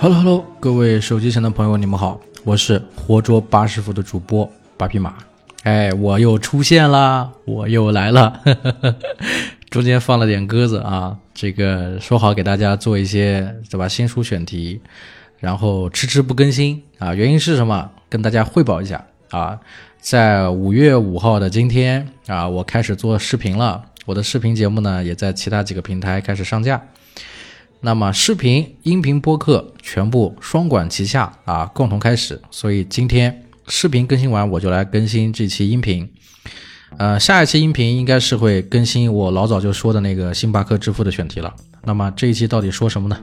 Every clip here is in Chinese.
Hello Hello，各位手机前的朋友，你们好，我是活捉八师傅的主播八匹马。哎，我又出现啦，我又来了，中间放了点鸽子啊。这个说好给大家做一些对吧新书选题，然后迟迟不更新啊，原因是什么？跟大家汇报一下啊，在五月五号的今天啊，我开始做视频了，我的视频节目呢也在其他几个平台开始上架。那么视频、音频、播客全部双管齐下啊，共同开始。所以今天视频更新完，我就来更新这期音频。呃，下一期音频应该是会更新我老早就说的那个星巴克致富的选题了。那么这一期到底说什么呢？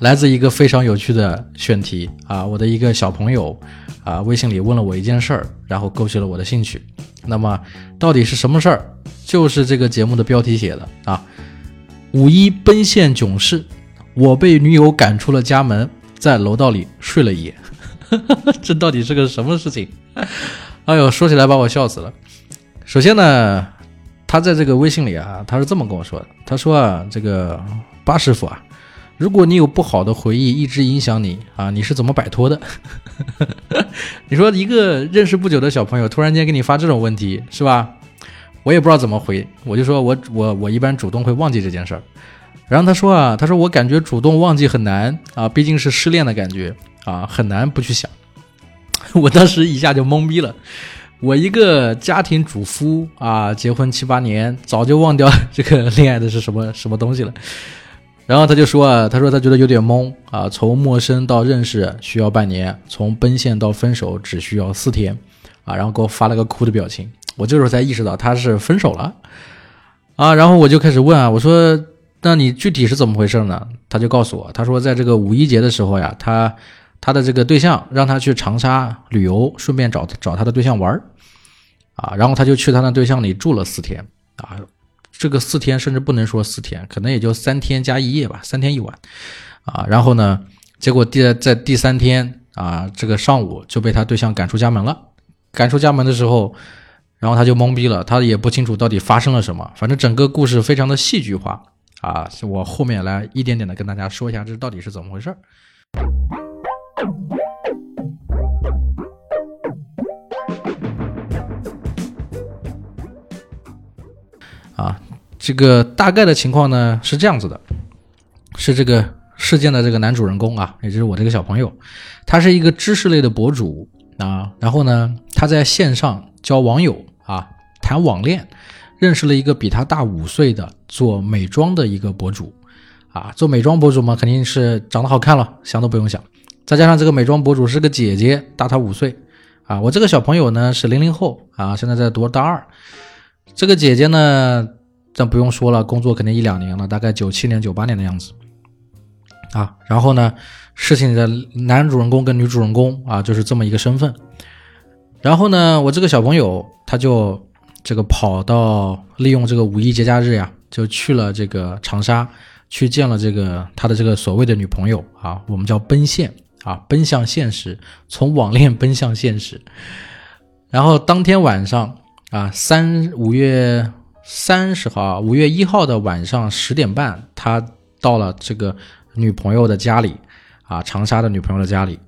来自一个非常有趣的选题啊，我的一个小朋友啊，微信里问了我一件事儿，然后勾起了我的兴趣。那么到底是什么事儿？就是这个节目的标题写的啊，五一奔现囧事。我被女友赶出了家门，在楼道里睡了一夜，这到底是个什么事情？哎呦，说起来把我笑死了。首先呢，他在这个微信里啊，他是这么跟我说的：“他说啊，这个八师傅啊，如果你有不好的回忆一直影响你啊，你是怎么摆脱的？你说一个认识不久的小朋友突然间给你发这种问题，是吧？我也不知道怎么回，我就说我我我一般主动会忘记这件事儿。”然后他说啊，他说我感觉主动忘记很难啊，毕竟是失恋的感觉啊，很难不去想。我当时一下就懵逼了，我一个家庭主夫啊，结婚七八年，早就忘掉 这个恋爱的是什么什么东西了。然后他就说啊，他说他觉得有点懵啊，从陌生到认识需要半年，从奔现到分手只需要四天啊，然后给我发了个哭的表情。我这时候才意识到他是分手了啊，然后我就开始问啊，我说。那你具体是怎么回事呢？他就告诉我，他说在这个五一节的时候呀，他他的这个对象让他去长沙旅游，顺便找找他的对象玩啊，然后他就去他那对象里住了四天。啊，这个四天甚至不能说四天，可能也就三天加一夜吧，三天一晚。啊，然后呢，结果第在第三天啊，这个上午就被他对象赶出家门了，赶出家门的时候，然后他就懵逼了，他也不清楚到底发生了什么，反正整个故事非常的戏剧化。啊，我后面来一点点的跟大家说一下，这到底是怎么回事儿。啊，这个大概的情况呢是这样子的，是这个事件的这个男主人公啊，也就是我这个小朋友，他是一个知识类的博主啊，然后呢，他在线上交网友啊，谈网恋。认识了一个比他大五岁的做美妆的一个博主，啊，做美妆博主嘛，肯定是长得好看了，想都不用想。再加上这个美妆博主是个姐姐，大他五岁，啊，我这个小朋友呢是零零后，啊，现在在读大二。这个姐姐呢，咱不用说了，工作肯定一两年了，大概九七年、九八年的样子，啊，然后呢，事情的男主人公跟女主人公啊，就是这么一个身份。然后呢，我这个小朋友他就。这个跑到利用这个五一节假日呀，就去了这个长沙，去见了这个他的这个所谓的女朋友啊，我们叫奔现啊，奔向现实，从网恋奔向现实。然后当天晚上啊，三五月三十号，五月一号的晚上十点半，他到了这个女朋友的家里啊，长沙的女朋友的家里。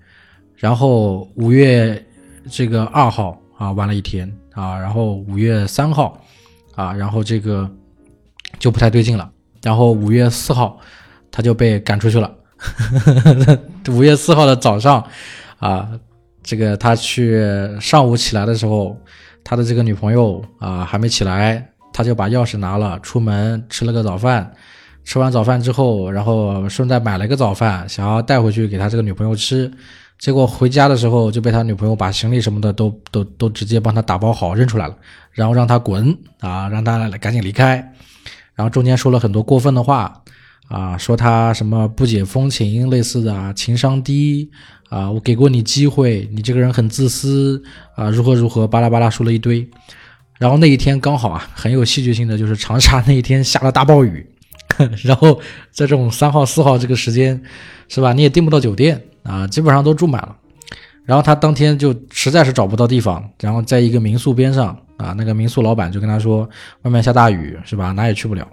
然后五月这个二号啊，玩了一天。啊，然后五月三号，啊，然后这个就不太对劲了。然后五月四号，他就被赶出去了。五月四号的早上，啊，这个他去上午起来的时候，他的这个女朋友啊还没起来，他就把钥匙拿了，出门吃了个早饭。吃完早饭之后，然后顺带买了个早饭，想要带回去给他这个女朋友吃。结果回家的时候就被他女朋友把行李什么的都都都直接帮他打包好扔出来了，然后让他滚啊，让他赶紧离开，然后中间说了很多过分的话啊，说他什么不解风情类似的啊，情商低啊，我给过你机会，你这个人很自私啊，如何如何巴拉巴拉说了一堆，然后那一天刚好啊很有戏剧性的就是长沙那一天下了大暴雨，然后在这种三号四号这个时间是吧，你也订不到酒店。啊，基本上都住满了，然后他当天就实在是找不到地方，然后在一个民宿边上啊，那个民宿老板就跟他说，外面下大雨是吧，哪也去不了，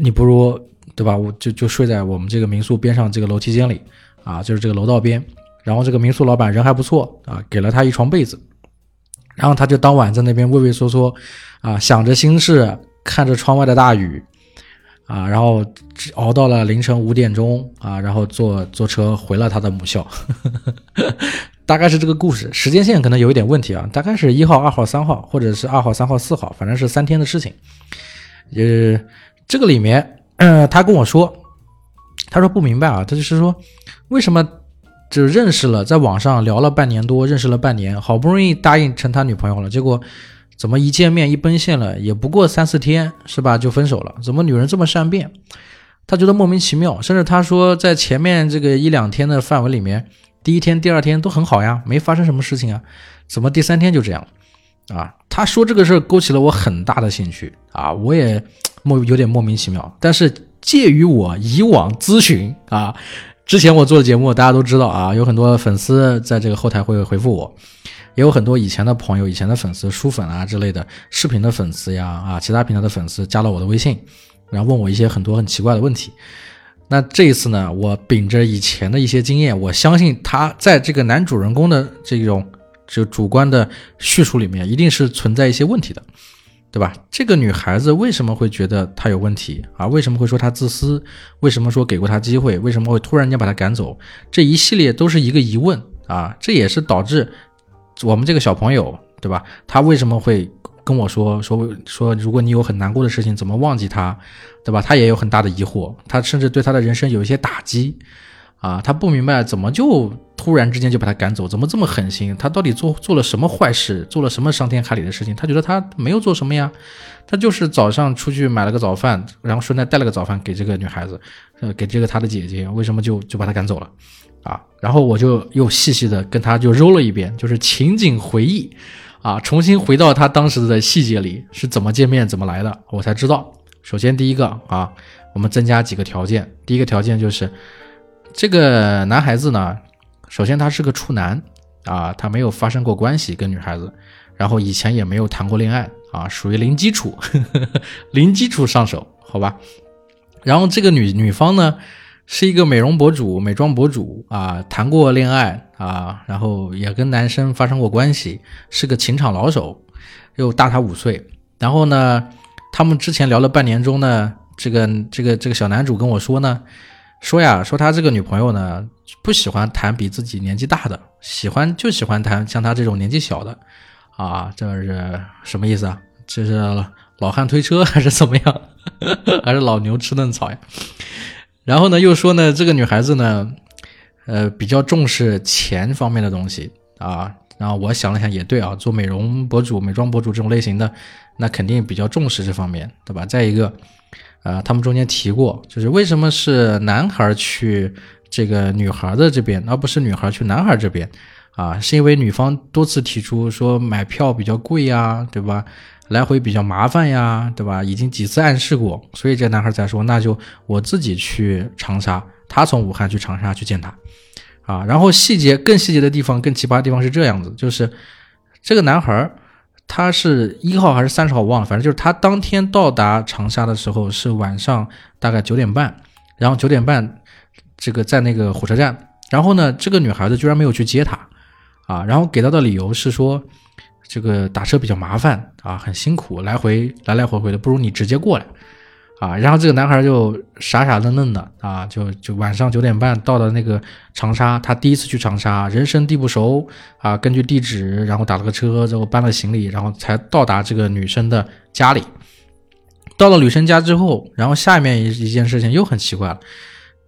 你不如对吧？我就就睡在我们这个民宿边上这个楼梯间里啊，就是这个楼道边。然后这个民宿老板人还不错啊，给了他一床被子。然后他就当晚在那边畏畏缩缩啊，想着心事，看着窗外的大雨啊，然后熬到了凌晨五点钟啊，然后坐坐车回了他的母校。大概是这个故事，时间线可能有一点问题啊，大概是一号、二号、三号，或者是二号、三号、四号，反正是三天的事情。呃，这个里面，呃，他跟我说，他说不明白啊，他就是说，为什么就认识了，在网上聊了半年多，认识了半年，好不容易答应成他女朋友了，结果怎么一见面一奔现了，也不过三四天，是吧，就分手了？怎么女人这么善变？他觉得莫名其妙，甚至他说，在前面这个一两天的范围里面。第一天、第二天都很好呀，没发生什么事情啊，怎么第三天就这样啊？他说这个事儿勾起了我很大的兴趣啊，我也莫有点莫名其妙。但是介于我以往咨询啊，之前我做的节目大家都知道啊，有很多粉丝在这个后台会回复我，也有很多以前的朋友、以前的粉丝、书粉啊之类的视频的粉丝呀啊，其他平台的粉丝加了我的微信，然后问我一些很多很奇怪的问题。那这一次呢，我秉着以前的一些经验，我相信他在这个男主人公的这种就主观的叙述里面，一定是存在一些问题的，对吧？这个女孩子为什么会觉得他有问题啊？为什么会说他自私？为什么说给过他机会？为什么会突然间把他赶走？这一系列都是一个疑问啊！这也是导致我们这个小朋友，对吧？他为什么会？跟我说说说，如果你有很难过的事情，怎么忘记他，对吧？他也有很大的疑惑，他甚至对他的人生有一些打击，啊，他不明白怎么就突然之间就把他赶走，怎么这么狠心？他到底做做了什么坏事，做了什么伤天害理的事情？他觉得他没有做什么呀，他就是早上出去买了个早饭，然后顺带带了个早饭给这个女孩子，呃，给这个他的姐姐，为什么就就把他赶走了？啊，然后我就又细细的跟他就揉了一遍，就是情景回忆。啊，重新回到他当时的细节里是怎么见面、怎么来的，我才知道。首先，第一个啊，我们增加几个条件。第一个条件就是，这个男孩子呢，首先他是个处男啊，他没有发生过关系跟女孩子，然后以前也没有谈过恋爱啊，属于零基础呵呵，零基础上手，好吧。然后这个女女方呢。是一个美容博主、美妆博主啊，谈过恋爱啊，然后也跟男生发生过关系，是个情场老手，又大他五岁。然后呢，他们之前聊了半年中呢，这个这个这个小男主跟我说呢，说呀，说他这个女朋友呢不喜欢谈比自己年纪大的，喜欢就喜欢谈像他这种年纪小的，啊，这是什么意思啊？这是老汉推车还是怎么样？还是老牛吃嫩草呀？然后呢，又说呢，这个女孩子呢，呃，比较重视钱方面的东西啊。然后我想了想，也对啊，做美容博主、美妆博主这种类型的，那肯定比较重视这方面，对吧？再一个，呃，他们中间提过，就是为什么是男孩去这个女孩的这边，而不是女孩去男孩这边啊？是因为女方多次提出说买票比较贵呀，对吧？来回比较麻烦呀，对吧？已经几次暗示过，所以这男孩才说，那就我自己去长沙，他从武汉去长沙去见他，啊，然后细节更细节的地方，更奇葩的地方是这样子，就是这个男孩他是一号还是三十号我忘了，反正就是他当天到达长沙的时候是晚上大概九点半，然后九点半这个在那个火车站，然后呢，这个女孩子居然没有去接他，啊，然后给到的理由是说。这个打车比较麻烦啊，很辛苦，来回来来回回的，不如你直接过来啊。然后这个男孩就傻傻愣愣的啊，就就晚上九点半到了那个长沙，他第一次去长沙，人生地不熟啊，根据地址，然后打了个车，之后搬了行李，然后才到达这个女生的家里。到了女生家之后，然后下面一一件事情又很奇怪了，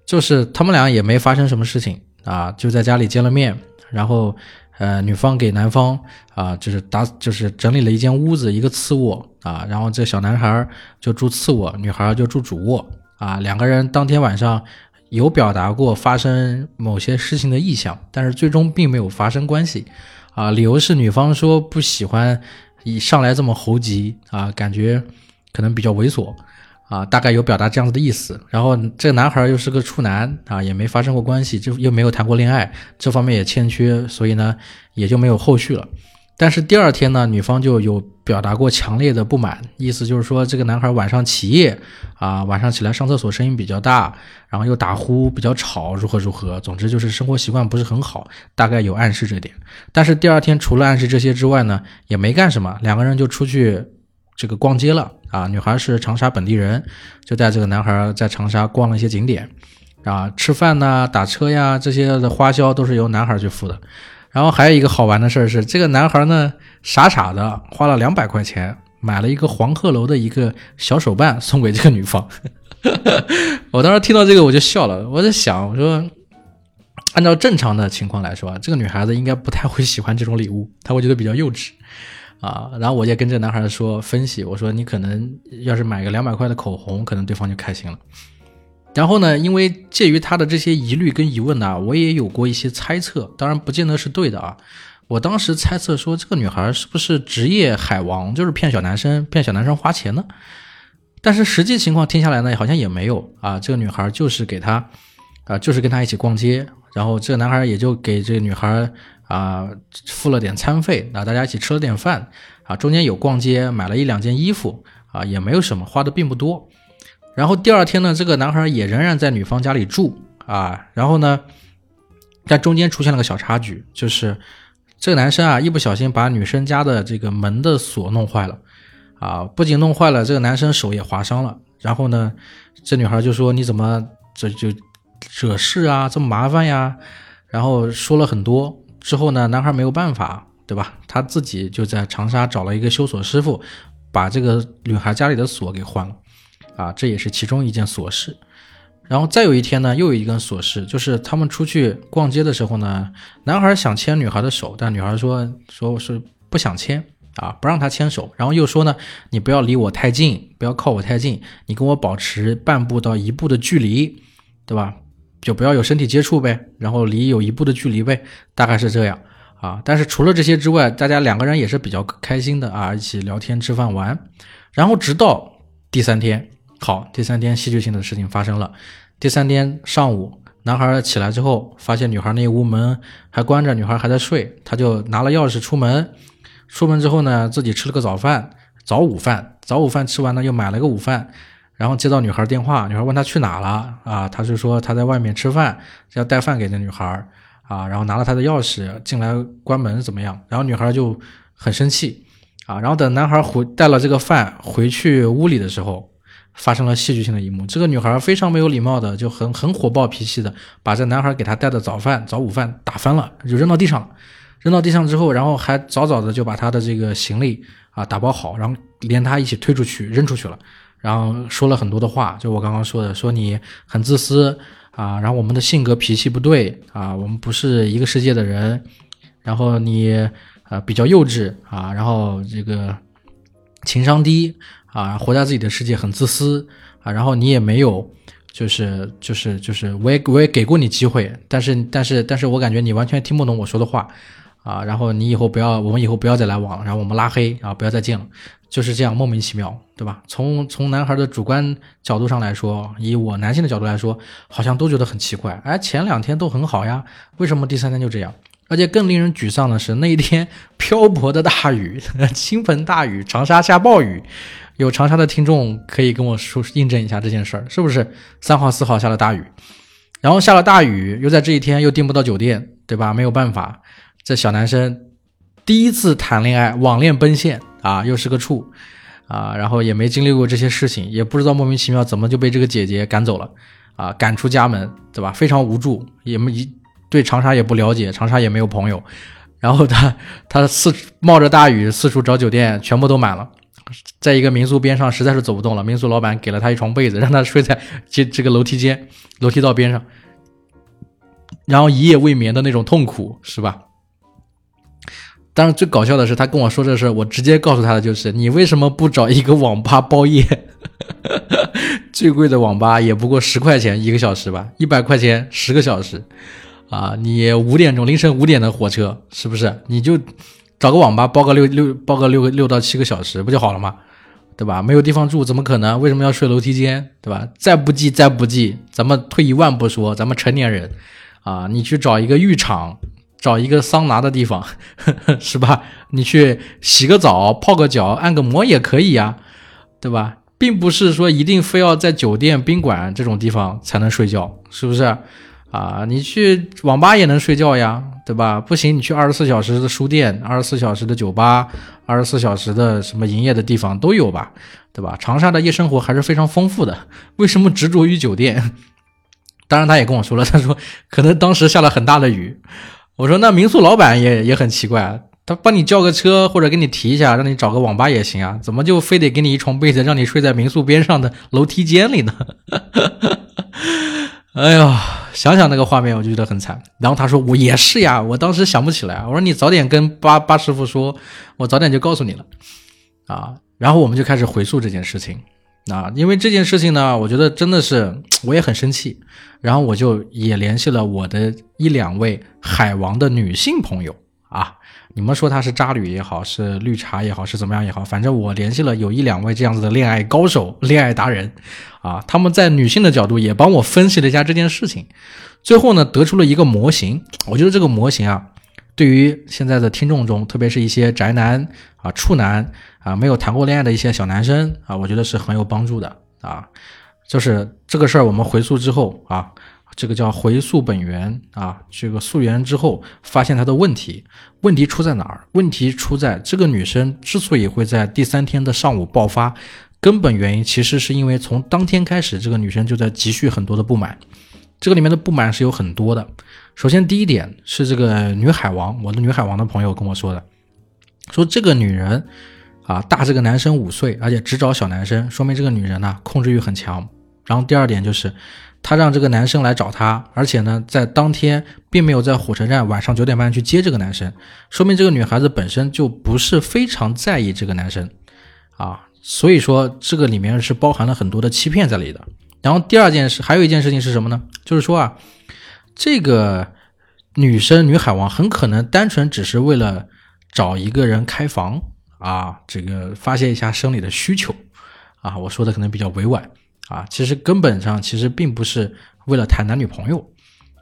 就是他们俩也没发生什么事情啊，就在家里见了面，然后。呃，女方给男方啊，就是打，就是整理了一间屋子，一个次卧啊，然后这小男孩就住次卧，女孩就住主卧啊。两个人当天晚上有表达过发生某些事情的意向，但是最终并没有发生关系啊。理由是女方说不喜欢一上来这么猴急啊，感觉可能比较猥琐。啊，大概有表达这样子的意思。然后这个男孩又是个处男啊，也没发生过关系，就又没有谈过恋爱，这方面也欠缺，所以呢也就没有后续了。但是第二天呢，女方就有表达过强烈的不满，意思就是说这个男孩晚上起夜啊，晚上起来上厕所声音比较大，然后又打呼比较吵，如何如何，总之就是生活习惯不是很好，大概有暗示这点。但是第二天除了暗示这些之外呢，也没干什么，两个人就出去这个逛街了啊。女孩是长沙本地人，就带这个男孩在长沙逛了一些景点啊，吃饭呐、打车呀这些的花销都是由男孩去付的。然后还有一个好玩的事儿是，这个男孩呢傻傻的花了两百块钱买了一个黄鹤楼的一个小手办送给这个女方。我当时听到这个我就笑了，我在想，我说按照正常的情况来说啊，这个女孩子应该不太会喜欢这种礼物，她会觉得比较幼稚啊。然后我也跟这个男孩说分析，我说你可能要是买个两百块的口红，可能对方就开心了。然后呢，因为介于他的这些疑虑跟疑问呢，我也有过一些猜测，当然不见得是对的啊。我当时猜测说，这个女孩是不是职业海王，就是骗小男生，骗小男生花钱呢？但是实际情况听下来呢，好像也没有啊。这个女孩就是给他，啊，就是跟他一起逛街，然后这个男孩也就给这个女孩啊付了点餐费，啊，大家一起吃了点饭，啊，中间有逛街，买了一两件衣服，啊，也没有什么，花的并不多。然后第二天呢，这个男孩也仍然在女方家里住啊。然后呢，但中间出现了个小插曲，就是这个男生啊，一不小心把女生家的这个门的锁弄坏了啊。不仅弄坏了，这个男生手也划伤了。然后呢，这女孩就说：“你怎么这就惹事啊？这么麻烦呀？”然后说了很多。之后呢，男孩没有办法，对吧？他自己就在长沙找了一个修锁师傅，把这个女孩家里的锁给换了。啊，这也是其中一件琐事。然后再有一天呢，又有一根琐事，就是他们出去逛街的时候呢，男孩想牵女孩的手，但女孩说说是不想牵啊，不让他牵手。然后又说呢，你不要离我太近，不要靠我太近，你跟我保持半步到一步的距离，对吧？就不要有身体接触呗，然后离有一步的距离呗，大概是这样啊。但是除了这些之外，大家两个人也是比较开心的啊，一起聊天、吃饭、玩。然后直到第三天。好，第三天戏剧性的事情发生了。第三天上午，男孩起来之后，发现女孩那屋门还关着，女孩还在睡，他就拿了钥匙出门。出门之后呢，自己吃了个早饭，早午饭。早午饭吃完了，又买了个午饭。然后接到女孩电话，女孩问他去哪了啊？他是说他在外面吃饭，要带饭给那女孩啊。然后拿了他的钥匙进来关门怎么样？然后女孩就很生气啊。然后等男孩回带了这个饭回去屋里的时候。发生了戏剧性的一幕，这个女孩非常没有礼貌的，就很很火爆脾气的，把这男孩给她带的早饭、早午饭打翻了，就扔到地上了。扔到地上之后，然后还早早的就把他的这个行李啊打包好，然后连他一起推出去扔出去了。然后说了很多的话，就我刚刚说的，说你很自私啊，然后我们的性格脾气不对啊，我们不是一个世界的人，然后你呃比较幼稚啊，然后这个情商低。啊，活在自己的世界很自私啊，然后你也没有，就是就是就是，我也我也给过你机会，但是但是但是我感觉你完全听不懂我说的话啊，然后你以后不要，我们以后不要再来往了，然后我们拉黑啊，不要再见了，就是这样莫名其妙，对吧？从从男孩的主观角度上来说，以我男性的角度来说，好像都觉得很奇怪，哎，前两天都很好呀，为什么第三天就这样？而且更令人沮丧的是，那一天 漂泊的大雨，倾盆大雨，长沙下暴雨。有长沙的听众可以跟我说印证一下这件事儿，是不是三号四号下了大雨，然后下了大雨，又在这一天又订不到酒店，对吧？没有办法，这小男生第一次谈恋爱，网恋奔现啊，又是个处啊，然后也没经历过这些事情，也不知道莫名其妙怎么就被这个姐姐赶走了啊，赶出家门，对吧？非常无助，也没一对长沙也不了解，长沙也没有朋友，然后他他四冒着大雨四处找酒店，全部都满了。在一个民宿边上，实在是走不动了。民宿老板给了他一床被子，让他睡在这这个楼梯间、楼梯道边上，然后一夜未眠的那种痛苦，是吧？当然，最搞笑的是，他跟我说这事，我直接告诉他的就是：你为什么不找一个网吧包夜？最贵的网吧也不过十块钱一个小时吧，一百块钱十个小时啊！你五点钟凌晨五点的火车，是不是？你就。找个网吧包个六六包个六个六到七个小时不就好了吗？对吧？没有地方住怎么可能？为什么要睡楼梯间？对吧？再不济再不济，咱们退一万步说，咱们成年人啊，你去找一个浴场，找一个桑拿的地方，是吧？你去洗个澡、泡个脚、按个摩也可以呀，对吧？并不是说一定非要在酒店、宾馆这种地方才能睡觉，是不是？啊，你去网吧也能睡觉呀，对吧？不行，你去二十四小时的书店、二十四小时的酒吧、二十四小时的什么营业的地方都有吧，对吧？长沙的夜生活还是非常丰富的，为什么执着于酒店？当然，他也跟我说了，他说可能当时下了很大的雨。我说那民宿老板也也很奇怪，他帮你叫个车或者给你提一下，让你找个网吧也行啊，怎么就非得给你一床被子，让你睡在民宿边上的楼梯间里呢？哎呀，想想那个画面我就觉得很惨。然后他说我也是呀，我当时想不起来。我说你早点跟八八师傅说，我早点就告诉你了啊。然后我们就开始回溯这件事情。啊，因为这件事情呢，我觉得真的是我也很生气，然后我就也联系了我的一两位海王的女性朋友啊，你们说她是渣女也好，是绿茶也好，是怎么样也好，反正我联系了有一两位这样子的恋爱高手、恋爱达人啊，他们在女性的角度也帮我分析了一下这件事情，最后呢得出了一个模型，我觉得这个模型啊。对于现在的听众中，特别是一些宅男啊、处男啊、没有谈过恋爱的一些小男生啊，我觉得是很有帮助的啊。就是这个事儿，我们回溯之后啊，这个叫回溯本源啊，这个溯源之后，发现他的问题，问题出在哪儿？问题出在这个女生之所以会在第三天的上午爆发，根本原因其实是因为从当天开始，这个女生就在积蓄很多的不满。这个里面的不满是有很多的。首先，第一点是这个女海王，我的女海王的朋友跟我说的，说这个女人啊大这个男生五岁，而且只找小男生，说明这个女人呢控制欲很强。然后第二点就是，她让这个男生来找她，而且呢在当天并没有在火车站晚上九点半去接这个男生，说明这个女孩子本身就不是非常在意这个男生啊。所以说这个里面是包含了很多的欺骗在里的。然后第二件事，还有一件事情是什么呢？就是说啊，这个女生女海王很可能单纯只是为了找一个人开房啊，这个发泄一下生理的需求啊。我说的可能比较委婉啊，其实根本上其实并不是为了谈男女朋友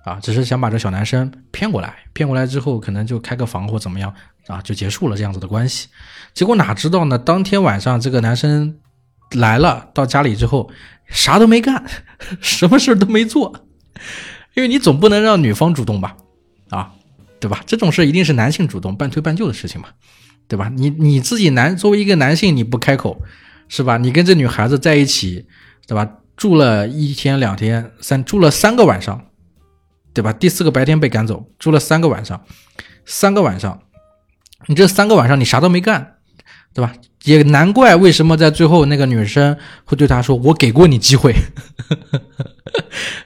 啊，只是想把这小男生骗过来，骗过来之后可能就开个房或怎么样啊，就结束了这样子的关系。结果哪知道呢？当天晚上这个男生来了，到家里之后。啥都没干，什么事都没做，因为你总不能让女方主动吧，啊，对吧？这种事一定是男性主动，半推半就的事情嘛，对吧？你你自己男作为一个男性，你不开口，是吧？你跟这女孩子在一起，对吧？住了一天两天三，住了三个晚上，对吧？第四个白天被赶走，住了三个晚上，三个晚上，你这三个晚上你啥都没干。对吧？也难怪为什么在最后那个女生会对他说：“我给过你机会。”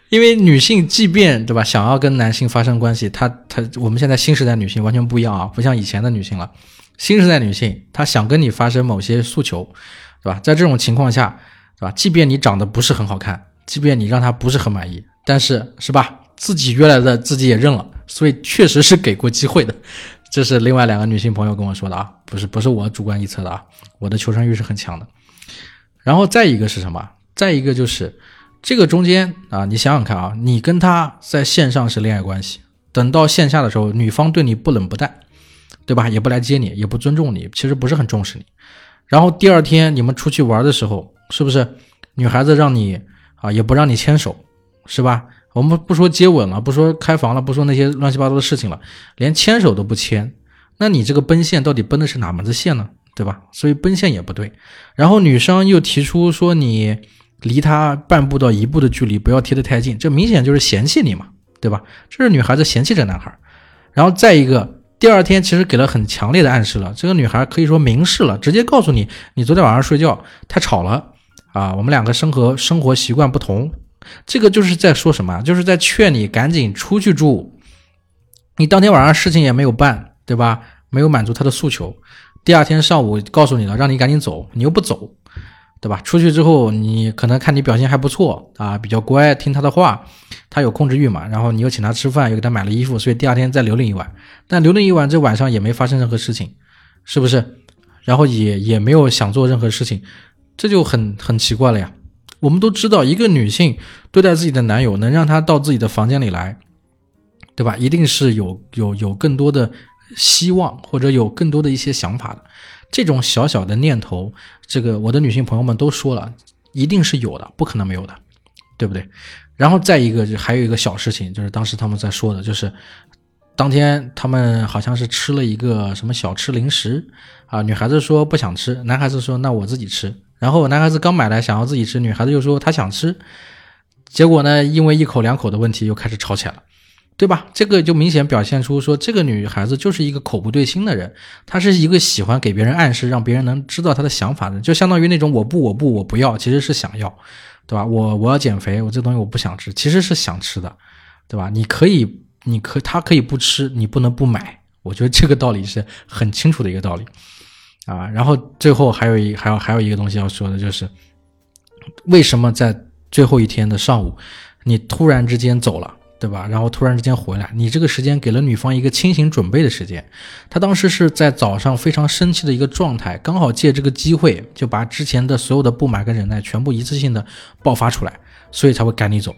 因为女性即便对吧，想要跟男性发生关系，她她我们现在新时代女性完全不一样啊，不像以前的女性了。新时代女性她想跟你发生某些诉求，对吧？在这种情况下，对吧？即便你长得不是很好看，即便你让她不是很满意，但是是吧？自己约来的自己也认了，所以确实是给过机会的。这是另外两个女性朋友跟我说的啊，不是不是我主观臆测的啊，我的求生欲是很强的。然后再一个是什么？再一个就是这个中间啊，你想想看啊，你跟他在线上是恋爱关系，等到线下的时候，女方对你不冷不淡，对吧？也不来接你，也不尊重你，其实不是很重视你。然后第二天你们出去玩的时候，是不是女孩子让你啊，也不让你牵手，是吧？我们不说接吻了，不说开房了，不说那些乱七八糟的事情了，连牵手都不牵，那你这个奔现到底奔的是哪门子线呢？对吧？所以奔现也不对。然后女生又提出说你离他半步到一步的距离，不要贴得太近，这明显就是嫌弃你嘛，对吧？这是女孩子嫌弃这男孩。然后再一个，第二天其实给了很强烈的暗示了，这个女孩可以说明示了，直接告诉你，你昨天晚上睡觉太吵了啊，我们两个生活生活习惯不同。这个就是在说什么？就是在劝你赶紧出去住。你当天晚上事情也没有办，对吧？没有满足他的诉求。第二天上午告诉你了，让你赶紧走，你又不走，对吧？出去之后，你可能看你表现还不错啊，比较乖，听他的话。他有控制欲嘛？然后你又请他吃饭，又给他买了衣服，所以第二天再留恋一晚。但留恋一晚，这晚上也没发生任何事情，是不是？然后也也没有想做任何事情，这就很很奇怪了呀。我们都知道，一个女性对待自己的男友，能让他到自己的房间里来，对吧？一定是有有有更多的希望，或者有更多的一些想法的。这种小小的念头，这个我的女性朋友们都说了，一定是有的，不可能没有的，对不对？然后再一个，还有一个小事情，就是当时他们在说的，就是当天他们好像是吃了一个什么小吃零食啊，女孩子说不想吃，男孩子说那我自己吃。然后男孩子刚买来想要自己吃，女孩子又说她想吃，结果呢，因为一口两口的问题又开始吵起来了，对吧？这个就明显表现出说这个女孩子就是一个口不对心的人，她是一个喜欢给别人暗示，让别人能知道她的想法的，就相当于那种我不我不我不要，其实是想要。对吧？我我要减肥，我这东西我不想吃，其实是想吃的，对吧？你可以，你可他可以不吃，你不能不买。我觉得这个道理是很清楚的一个道理啊。然后最后还有一还有还有一个东西要说的就是，为什么在最后一天的上午，你突然之间走了？对吧？然后突然之间回来，你这个时间给了女方一个清醒准备的时间。她当时是在早上非常生气的一个状态，刚好借这个机会就把之前的所有的不满跟忍耐全部一次性的爆发出来，所以才会赶你走。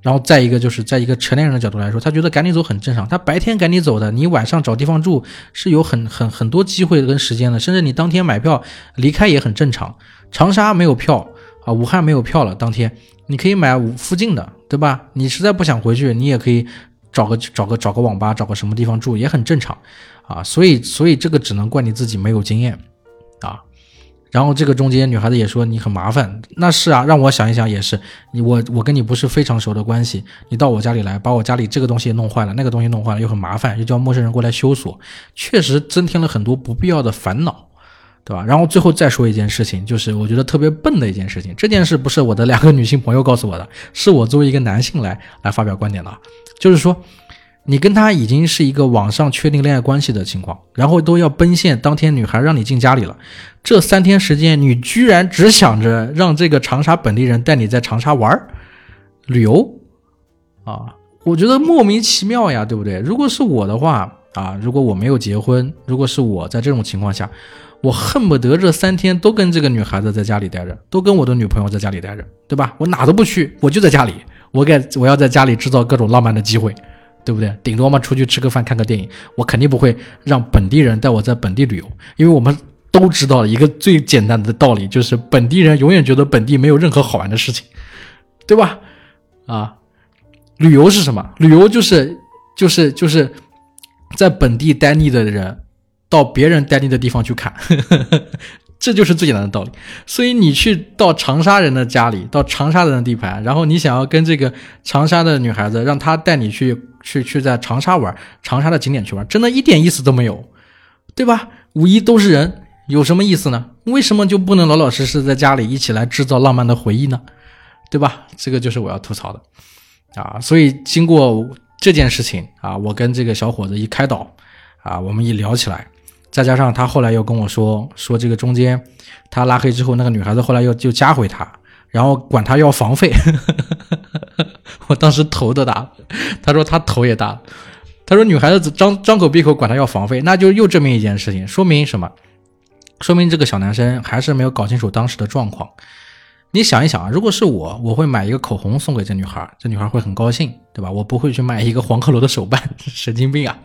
然后再一个就是在一个成年人的角度来说，他觉得赶你走很正常。他白天赶你走的，你晚上找地方住是有很很很多机会跟时间的，甚至你当天买票离开也很正常。长沙没有票啊，武汉没有票了，当天。你可以买附近的，对吧？你实在不想回去，你也可以找个找个找个网吧，找个什么地方住，也很正常啊。所以，所以这个只能怪你自己没有经验啊。然后这个中间女孩子也说你很麻烦，那是啊，让我想一想也是。你我我跟你不是非常熟的关系，你到我家里来，把我家里这个东西弄坏了，那个东西弄坏了又很麻烦，又叫陌生人过来修锁，确实增添了很多不必要的烦恼。对吧？然后最后再说一件事情，就是我觉得特别笨的一件事情。这件事不是我的两个女性朋友告诉我的，是我作为一个男性来来发表观点的。就是说，你跟他已经是一个网上确定恋爱关系的情况，然后都要奔现当天女孩让你进家里了，这三天时间你居然只想着让这个长沙本地人带你在长沙玩儿旅游啊？我觉得莫名其妙呀，对不对？如果是我的话啊，如果我没有结婚，如果是我在这种情况下。我恨不得这三天都跟这个女孩子在家里待着，都跟我的女朋友在家里待着，对吧？我哪都不去，我就在家里，我给我要在家里制造各种浪漫的机会，对不对？顶多嘛出去吃个饭、看个电影，我肯定不会让本地人带我在本地旅游，因为我们都知道一个最简单的道理，就是本地人永远觉得本地没有任何好玩的事情，对吧？啊，旅游是什么？旅游就是就是就是在本地待腻的人。到别人待腻的地方去看，这就是最简单的道理。所以你去到长沙人的家里，到长沙人的地盘，然后你想要跟这个长沙的女孩子，让她带你去去去在长沙玩，长沙的景点去玩，真的一点意思都没有，对吧？五一都是人，有什么意思呢？为什么就不能老老实实在家里一起来制造浪漫的回忆呢？对吧？这个就是我要吐槽的啊。所以经过这件事情啊，我跟这个小伙子一开导啊，我们一聊起来。再加上他后来又跟我说说这个中间，他拉黑之后，那个女孩子后来又就加回他，然后管他要房费，我当时头都大，他说他头也大，他说女孩子张张口闭口管他要房费，那就又证明一件事情，说明什么？说明这个小男生还是没有搞清楚当时的状况。你想一想啊，如果是我，我会买一个口红送给这女孩，这女孩会很高兴，对吧？我不会去买一个黄鹤楼的手办，神经病啊！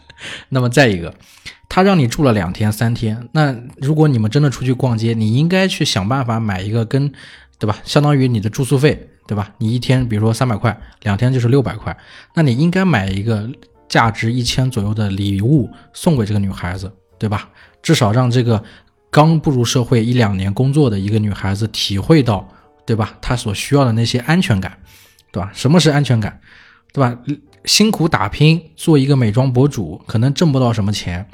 那么再一个。他让你住了两天三天，那如果你们真的出去逛街，你应该去想办法买一个跟，对吧？相当于你的住宿费，对吧？你一天比如说三百块，两天就是六百块，那你应该买一个价值一千左右的礼物送给这个女孩子，对吧？至少让这个刚步入社会一两年工作的一个女孩子体会到，对吧？她所需要的那些安全感，对吧？什么是安全感，对吧？辛苦打拼做一个美妆博主，可能挣不到什么钱。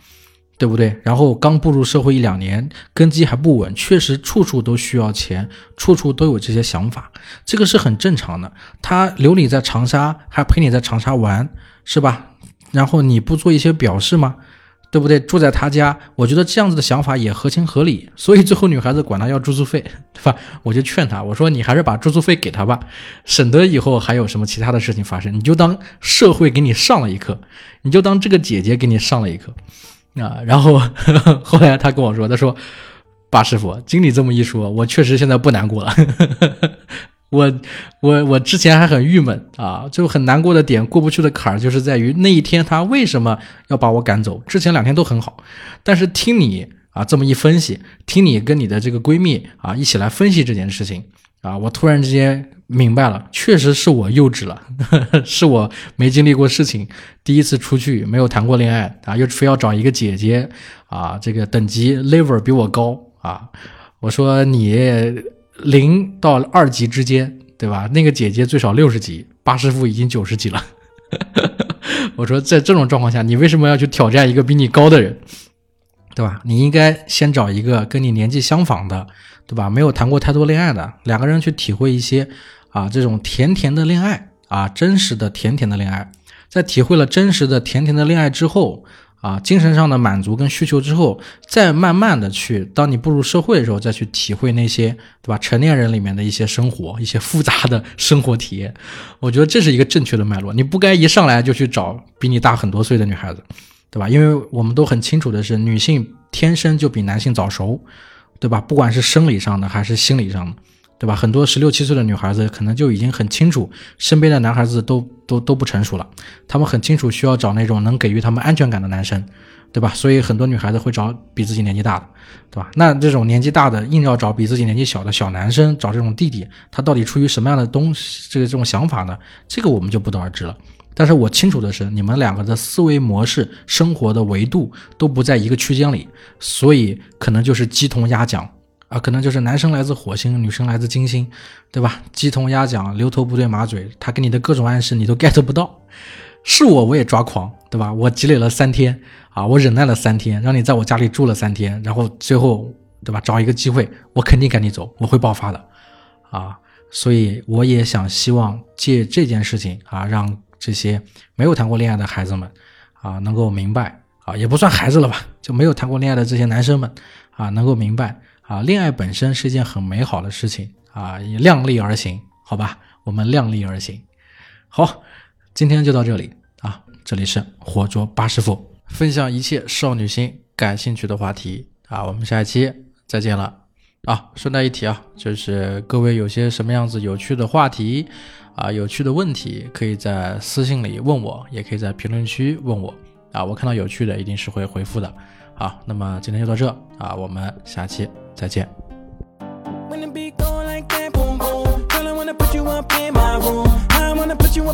对不对？然后刚步入社会一两年，根基还不稳，确实处处都需要钱，处处都有这些想法，这个是很正常的。他留你在长沙，还陪你在长沙玩，是吧？然后你不做一些表示吗？对不对？住在他家，我觉得这样子的想法也合情合理。所以最后女孩子管他要住宿费，对吧？我就劝他，我说你还是把住宿费给他吧，省得以后还有什么其他的事情发生。你就当社会给你上了一课，你就当这个姐姐给你上了一课。啊，然后后来他跟我说：“他说，八师傅，经你这么一说，我确实现在不难过了。呵 呵我我我之前还很郁闷啊，就很难过的点过不去的坎儿，就是在于那一天他为什么要把我赶走？之前两天都很好，但是听你啊这么一分析，听你跟你的这个闺蜜啊一起来分析这件事情啊，我突然之间明白了，确实是我幼稚了，是我没经历过事情，第一次出去没有谈过恋爱啊，又非要找一个姐姐啊，这个等级 level 比我高啊，我说你。零到二级之间，对吧？那个姐姐最少六十级，八师傅已经九十级了。我说，在这种状况下，你为什么要去挑战一个比你高的人，对吧？你应该先找一个跟你年纪相仿的，对吧？没有谈过太多恋爱的，两个人去体会一些啊这种甜甜的恋爱啊，真实的甜甜的恋爱。在体会了真实的甜甜的恋爱之后。啊，精神上的满足跟需求之后，再慢慢的去，当你步入社会的时候，再去体会那些，对吧？成年人里面的一些生活，一些复杂的生活体验，我觉得这是一个正确的脉络。你不该一上来就去找比你大很多岁的女孩子，对吧？因为我们都很清楚的是，女性天生就比男性早熟，对吧？不管是生理上的还是心理上的。对吧？很多十六七岁的女孩子可能就已经很清楚，身边的男孩子都都都不成熟了，他们很清楚需要找那种能给予他们安全感的男生，对吧？所以很多女孩子会找比自己年纪大的，对吧？那这种年纪大的硬要找比自己年纪小的小男生，找这种弟弟，他到底出于什么样的东，这个这种想法呢？这个我们就不得而知了。但是我清楚的是，你们两个的思维模式、生活的维度都不在一个区间里，所以可能就是鸡同鸭讲。啊，可能就是男生来自火星，女生来自金星，对吧？鸡同鸭讲，牛头不对马嘴，他给你的各种暗示你都 get 不到。是我，我也抓狂，对吧？我积累了三天啊，我忍耐了三天，让你在我家里住了三天，然后最后，对吧？找一个机会，我肯定赶你走，我会爆发的，啊！所以我也想希望借这件事情啊，让这些没有谈过恋爱的孩子们啊，能够明白啊，也不算孩子了吧，就没有谈过恋爱的这些男生们啊，能够明白。啊，恋爱本身是一件很美好的事情啊，以量力而行，好吧，我们量力而行。好，今天就到这里啊，这里是活捉八师傅，分享一切少女心感兴趣的话题啊，我们下一期再见了啊。顺带一提啊，就是各位有些什么样子有趣的话题啊，有趣的问题，可以在私信里问我，也可以在评论区问我啊，我看到有趣的一定是会回复的。好，那么今天就到这啊，我们下期再见。Kinda crunk, kinda moan this scene